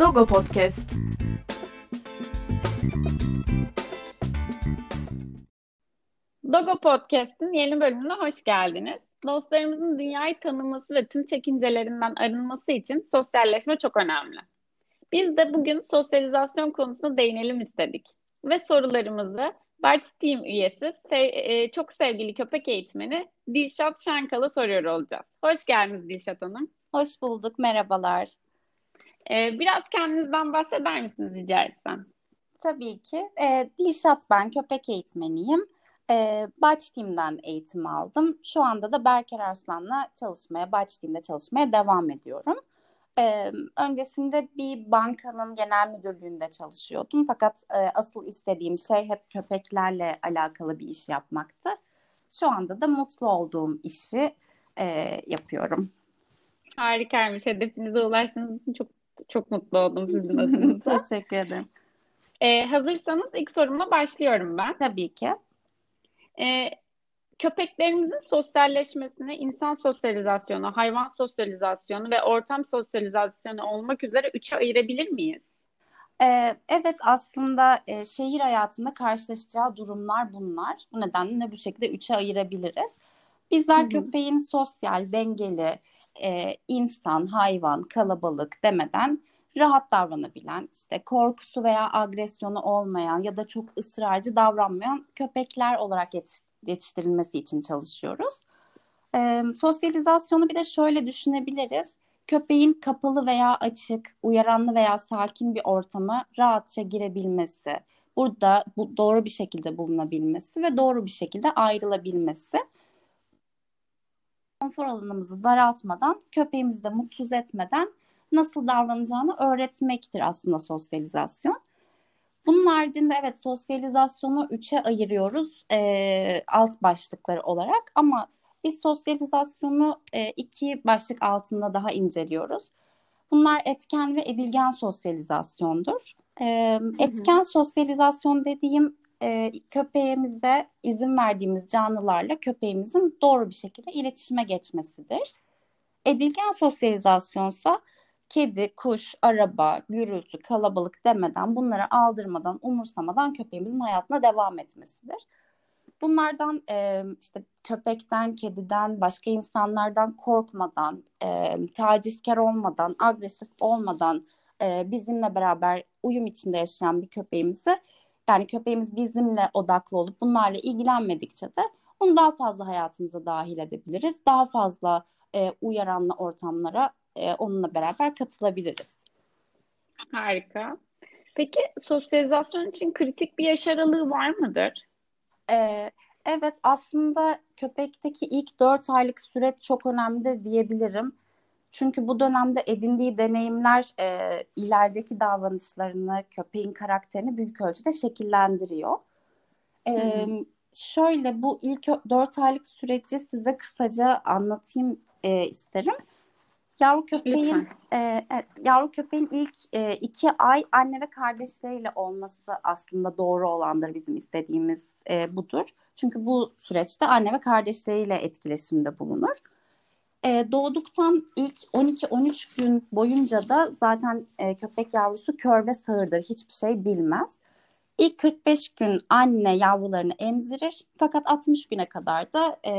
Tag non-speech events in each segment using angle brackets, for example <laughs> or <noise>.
Dogo Podcast. Dogo Podcast'in yeni bölümüne hoş geldiniz. Dostlarımızın dünyayı tanıması ve tüm çekincelerinden arınması için sosyalleşme çok önemli. Biz de bugün sosyalizasyon konusuna değinelim istedik. Ve sorularımızı Barç Team üyesi, sev, e, çok sevgili köpek eğitmeni Dilşat Şenkal'a soruyor olacağız. Hoş geldiniz Dilşat Hanım. Hoş bulduk, merhabalar. E, biraz kendinizden bahseder misiniz rica etsem? Tabii ki. E, Dilşat ben, köpek eğitmeniyim. E, Baç Team'den eğitim aldım. Şu anda da Berker Arslan'la çalışmaya, Baç Team'de çalışmaya devam ediyorum. Ee, öncesinde bir bankanın genel müdürlüğünde çalışıyordum. Fakat e, asıl istediğim şey hep köpeklerle alakalı bir iş yapmaktı. Şu anda da mutlu olduğum işi e, yapıyorum. Harikaymış. Hedefinize ulaştığınız için çok çok mutlu oldum sizin <laughs> adınıza. Teşekkür ederim. Ee, hazırsanız ilk sorumla başlıyorum ben. Tabii ki. Ee, köpeklerimizin sosyalleşmesine insan sosyalizasyonu, hayvan sosyalizasyonu ve ortam sosyalizasyonu olmak üzere üçe ayırabilir miyiz? Ee, evet aslında e, şehir hayatında karşılaşacağı durumlar bunlar. Bu nedenle bu şekilde üçe ayırabiliriz. Bizler Hı-hı. köpeğin sosyal, dengeli, e, insan, hayvan, kalabalık demeden rahat davranabilen, işte korkusu veya agresyonu olmayan ya da çok ısrarcı davranmayan köpekler olarak yetiştirilmesi için çalışıyoruz. E, sosyalizasyonu bir de şöyle düşünebiliriz. Köpeğin kapalı veya açık, uyaranlı veya sakin bir ortama rahatça girebilmesi, burada bu doğru bir şekilde bulunabilmesi ve doğru bir şekilde ayrılabilmesi. Konfor alanımızı daraltmadan, köpeğimizi de mutsuz etmeden nasıl davranacağını öğretmektir aslında sosyalizasyon. Bunun haricinde evet sosyalizasyonu üçe ayırıyoruz e, alt başlıkları olarak ama biz sosyalizasyonu e, iki başlık altında daha inceliyoruz. Bunlar etken ve edilgen sosyalizasyondur. E, etken sosyalizasyon dediğim e, köpeğimize izin verdiğimiz canlılarla köpeğimizin doğru bir şekilde iletişime geçmesidir. Edilgen sosyalizasyonsa kedi, kuş, araba, gürültü, kalabalık demeden bunları aldırmadan, umursamadan köpeğimizin hayatına devam etmesidir. Bunlardan e, işte köpekten, kediden, başka insanlardan korkmadan, e, tacizkar olmadan, agresif olmadan e, bizimle beraber uyum içinde yaşayan bir köpeğimizi yani köpeğimiz bizimle odaklı olup bunlarla ilgilenmedikçe de onu daha fazla hayatımıza dahil edebiliriz. Daha fazla e, uyaranlı ortamlara e, onunla beraber katılabiliriz. Harika. Peki sosyalizasyon için kritik bir yaş aralığı var mıdır? Ee, evet aslında köpekteki ilk 4 aylık süreç çok önemlidir diyebilirim. Çünkü bu dönemde edindiği deneyimler e, ilerideki davranışlarını, köpeğin karakterini büyük ölçüde şekillendiriyor. E, şöyle bu ilk 4 aylık süreci size kısaca anlatayım e, isterim. Yavru köpeğin e, e, yavru köpeğin ilk e, iki ay anne ve kardeşleriyle olması aslında doğru olandır bizim istediğimiz e, budur. Çünkü bu süreçte anne ve kardeşleriyle etkileşimde bulunur. E, doğduktan ilk 12-13 gün boyunca da zaten e, köpek yavrusu kör ve sağırdır. Hiçbir şey bilmez. İlk 45 gün anne yavrularını emzirir fakat 60 güne kadar da e,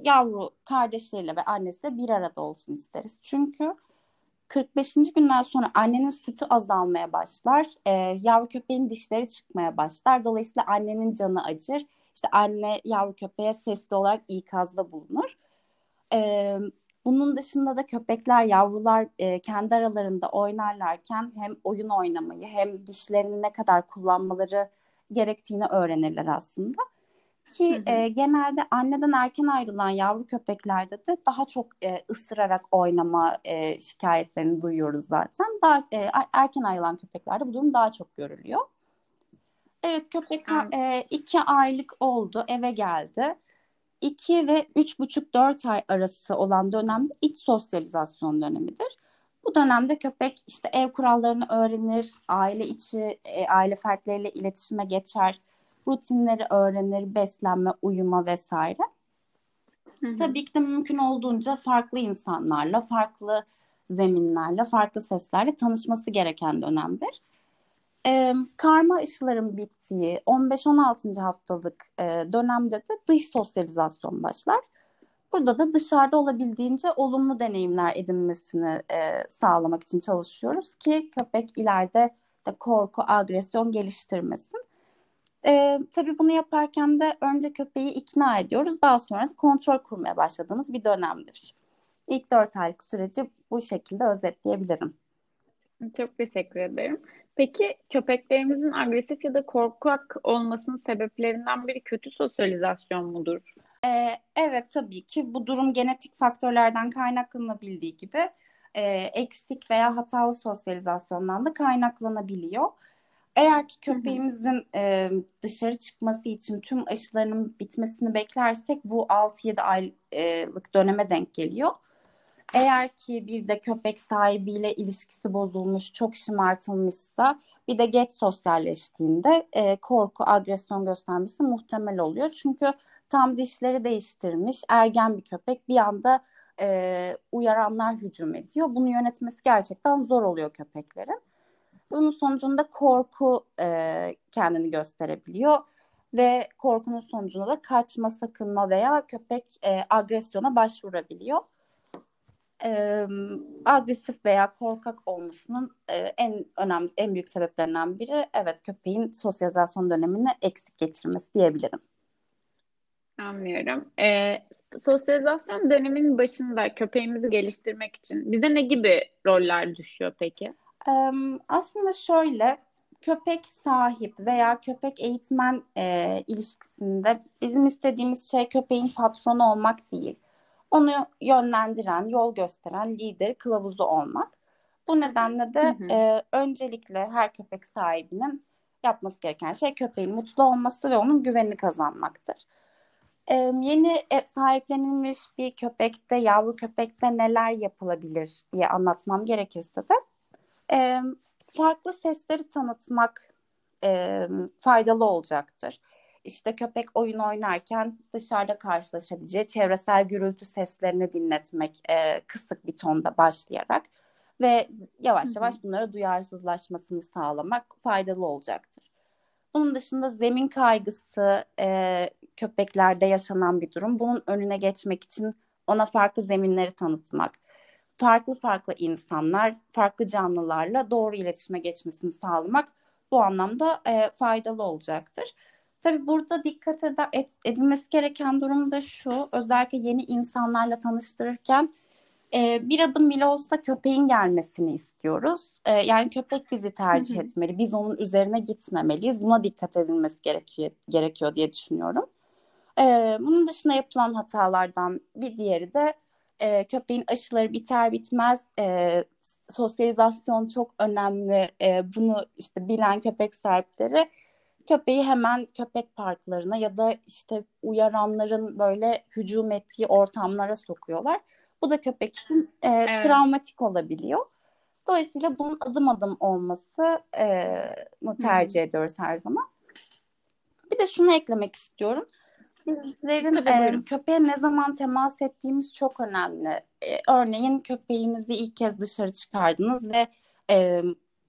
yavru kardeşleriyle ve annesiyle bir arada olsun isteriz. Çünkü 45. günden sonra annenin sütü azalmaya başlar. E, yavru köpeğin dişleri çıkmaya başlar. Dolayısıyla annenin canı acır. İşte anne yavru köpeğe sesli olarak ikazda bulunur. E, bunun dışında da köpekler, yavrular e, kendi aralarında oynarlarken hem oyun oynamayı hem dişlerini ne kadar kullanmaları gerektiğini öğrenirler aslında. Ki hı hı. E, genelde anneden erken ayrılan yavru köpeklerde de daha çok e, ısırarak oynama e, şikayetlerini duyuyoruz zaten. Daha e, erken ayrılan köpeklerde bu durum daha çok görülüyor. Evet köpek e, iki aylık oldu eve geldi. 2 ve 3,5-4 ay arası olan dönemde iç sosyalizasyon dönemidir. Bu dönemde köpek işte ev kurallarını öğrenir, aile içi, e, aile fertleriyle iletişime geçer, rutinleri öğrenir, beslenme, uyuma vesaire. Hı hı. Tabii ki de mümkün olduğunca farklı insanlarla, farklı zeminlerle, farklı seslerle tanışması gereken dönemdir. E, karma aşıların bittiği 15-16. haftalık e, dönemde de dış sosyalizasyon başlar. Burada da dışarıda olabildiğince olumlu deneyimler edinmesini e, sağlamak için çalışıyoruz ki köpek ileride de korku, agresyon geliştirmesin. E, tabii bunu yaparken de önce köpeği ikna ediyoruz. Daha sonra da kontrol kurmaya başladığımız bir dönemdir. İlk dört aylık süreci bu şekilde özetleyebilirim. Çok teşekkür ederim. Peki köpeklerimizin agresif ya da korkak olmasının sebeplerinden biri kötü sosyalizasyon mudur? Ee, evet tabii ki bu durum genetik faktörlerden kaynaklanabildiği gibi e, eksik veya hatalı sosyalizasyondan da kaynaklanabiliyor. Eğer ki köpeğimizin e, dışarı çıkması için tüm aşılarının bitmesini beklersek bu 6-7 aylık döneme denk geliyor. Eğer ki bir de köpek sahibiyle ilişkisi bozulmuş, çok şımartılmışsa bir de geç sosyalleştiğinde e, korku, agresyon göstermesi muhtemel oluyor. Çünkü tam dişleri değiştirmiş ergen bir köpek bir anda e, uyaranlar hücum ediyor. Bunu yönetmesi gerçekten zor oluyor köpeklerin. Bunun sonucunda korku e, kendini gösterebiliyor ve korkunun sonucunda da kaçma, sakınma veya köpek e, agresyona başvurabiliyor e, agresif veya korkak olmasının e, en önemli, en büyük sebeplerinden biri evet köpeğin sosyalizasyon dönemini eksik geçirmesi diyebilirim. Anlıyorum. E, sosyalizasyon döneminin başında köpeğimizi geliştirmek için bize ne gibi roller düşüyor peki? E, aslında şöyle köpek sahip veya köpek eğitmen e, ilişkisinde bizim istediğimiz şey köpeğin patronu olmak değil onu yönlendiren, yol gösteren lider, kılavuzu olmak. Bu nedenle de hı hı. E, öncelikle her köpek sahibinin yapması gereken şey köpeğin mutlu olması ve onun güvenini kazanmaktır. E, yeni sahiplenilmiş bir köpekte, yavru köpekte neler yapılabilir diye anlatmam gerekirse de e, farklı sesleri tanıtmak e, faydalı olacaktır işte köpek oyun oynarken dışarıda karşılaşabileceği çevresel gürültü seslerini dinletmek e, kısık bir tonda başlayarak ve yavaş yavaş bunlara duyarsızlaşmasını sağlamak faydalı olacaktır. Bunun dışında zemin kaygısı e, köpeklerde yaşanan bir durum. Bunun önüne geçmek için ona farklı zeminleri tanıtmak, farklı farklı insanlar, farklı canlılarla doğru iletişime geçmesini sağlamak bu anlamda e, faydalı olacaktır. Tabii burada dikkat ed- edilmesi gereken durum da şu. Özellikle yeni insanlarla tanıştırırken e, bir adım bile olsa köpeğin gelmesini istiyoruz. E, yani köpek bizi tercih etmeli. Biz onun üzerine gitmemeliyiz. Buna dikkat edilmesi gerekiyor, gerekiyor diye düşünüyorum. E, bunun dışında yapılan hatalardan bir diğeri de e, köpeğin aşıları biter bitmez e, sosyalizasyon çok önemli. E, bunu işte bilen köpek sahipleri köpeği hemen köpek parklarına ya da işte uyaranların böyle hücum ettiği ortamlara sokuyorlar. Bu da köpek için e, evet. travmatik olabiliyor. Dolayısıyla bunun adım adım olması e, tercih hmm. ediyoruz her zaman. Bir de şunu eklemek istiyorum. Bizlerin e, köpeğe ne zaman temas ettiğimiz çok önemli. E, örneğin köpeğinizi ilk kez dışarı çıkardınız ve e,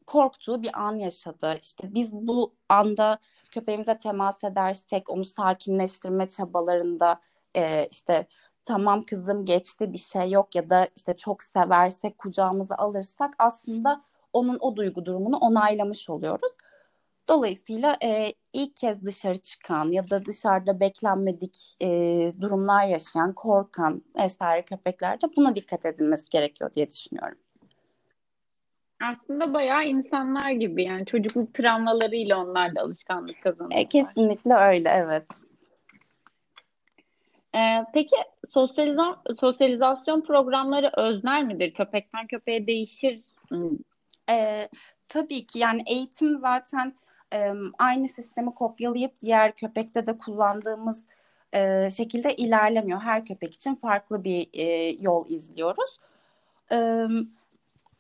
korktuğu bir an yaşadı. İşte biz bu anda köpeğimize temas edersek onu sakinleştirme çabalarında e, işte tamam kızım geçti bir şey yok ya da işte çok seversek kucağımıza alırsak aslında onun o duygu durumunu onaylamış oluyoruz. Dolayısıyla e, ilk kez dışarı çıkan ya da dışarıda beklenmedik e, durumlar yaşayan, korkan vesaire köpeklerde buna dikkat edilmesi gerekiyor diye düşünüyorum. Aslında bayağı insanlar gibi yani çocukluk travmalarıyla onlar da alışkanlık kazanıyorlar. E, kesinlikle öyle evet. Ee, peki sosyaliza sosyalizasyon programları özner midir? Köpekten köpeğe değişir mi? Ee, tabii ki yani eğitim zaten e, aynı sistemi kopyalayıp diğer köpekte de kullandığımız e, şekilde ilerlemiyor. Her köpek için farklı bir e, yol izliyoruz. Evet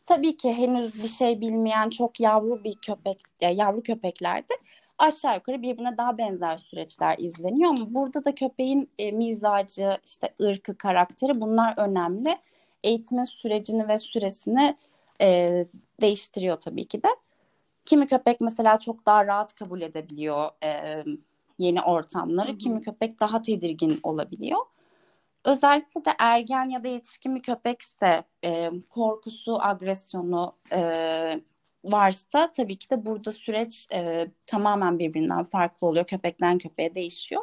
Tabii ki henüz bir şey bilmeyen çok yavru bir köpek, yavru köpeklerde aşağı yukarı birbirine daha benzer süreçler izleniyor ama burada da köpeğin e, mizacı, işte ırkı, karakteri bunlar önemli. eğitimin sürecini ve süresini e, değiştiriyor tabii ki de. Kimi köpek mesela çok daha rahat kabul edebiliyor e, yeni ortamları. Kimi köpek daha tedirgin olabiliyor. Özellikle de ergen ya da yetişkin bir köpekse e, korkusu, agresyonu e, varsa tabii ki de burada süreç e, tamamen birbirinden farklı oluyor. Köpekten köpeğe değişiyor.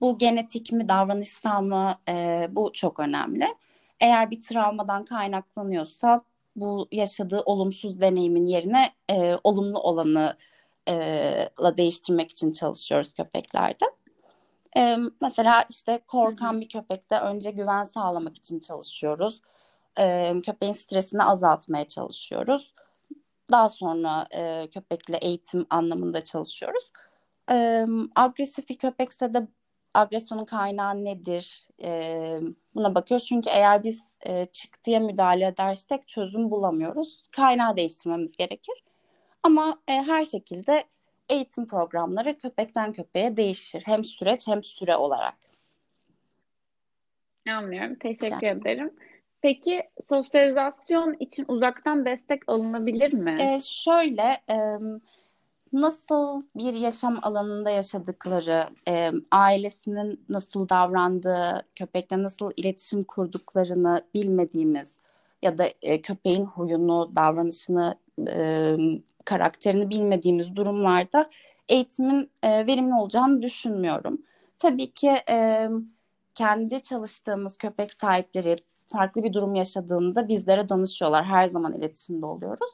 Bu genetik mi, davranışsal mı e, bu çok önemli. Eğer bir travmadan kaynaklanıyorsa bu yaşadığı olumsuz deneyimin yerine e, olumlu olanı e, la değiştirmek için çalışıyoruz köpeklerde. E, mesela işte korkan bir köpekte önce güven sağlamak için çalışıyoruz. E, köpeğin stresini azaltmaya çalışıyoruz. Daha sonra e, köpekle eğitim anlamında çalışıyoruz. E, agresif bir köpekse de agresyonun kaynağı nedir? E, buna bakıyoruz. Çünkü eğer biz e, çıktıya müdahale edersek çözüm bulamıyoruz. Kaynağı değiştirmemiz gerekir. Ama e, her şekilde eğitim programları köpekten köpeğe değişir. Hem süreç hem süre olarak. Anlıyorum. Teşekkür yani. ederim. Peki sosyalizasyon için uzaktan destek alınabilir mi? Ee, şöyle, e, nasıl bir yaşam alanında yaşadıkları, e, ailesinin nasıl davrandığı, köpekle nasıl iletişim kurduklarını bilmediğimiz ya da e, köpeğin huyunu, davranışını, e, karakterini bilmediğimiz durumlarda eğitimin e, verimli olacağını düşünmüyorum. Tabii ki e, kendi çalıştığımız köpek sahipleri farklı bir durum yaşadığında bizlere danışıyorlar. Her zaman iletişimde oluyoruz.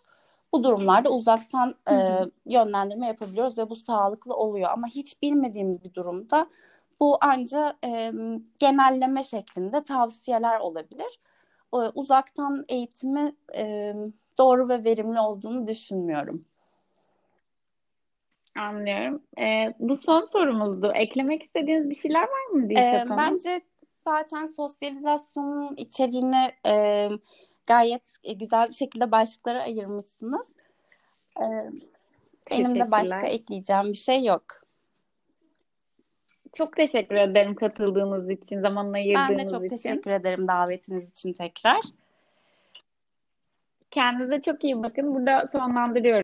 Bu durumlarda uzaktan e, yönlendirme yapabiliyoruz ve bu sağlıklı oluyor. Ama hiç bilmediğimiz bir durumda bu ancak e, genelleme şeklinde tavsiyeler olabilir. E, uzaktan eğitimi e, doğru ve verimli olduğunu düşünmüyorum. Anlıyorum. E, bu son sorumuzdu. Eklemek istediğiniz bir şeyler var mı Dilşat e, Bence zaten sosyalizasyonun içeriğini e, gayet güzel bir şekilde başlıklara ayırmışsınız. E, benim de başka ekleyeceğim bir şey yok. Çok teşekkür ederim katıldığınız için, zaman ayırdığınız için. Ben de çok için. teşekkür ederim davetiniz için tekrar. Kendinize çok iyi bakın. Burada sonlandırıyorum.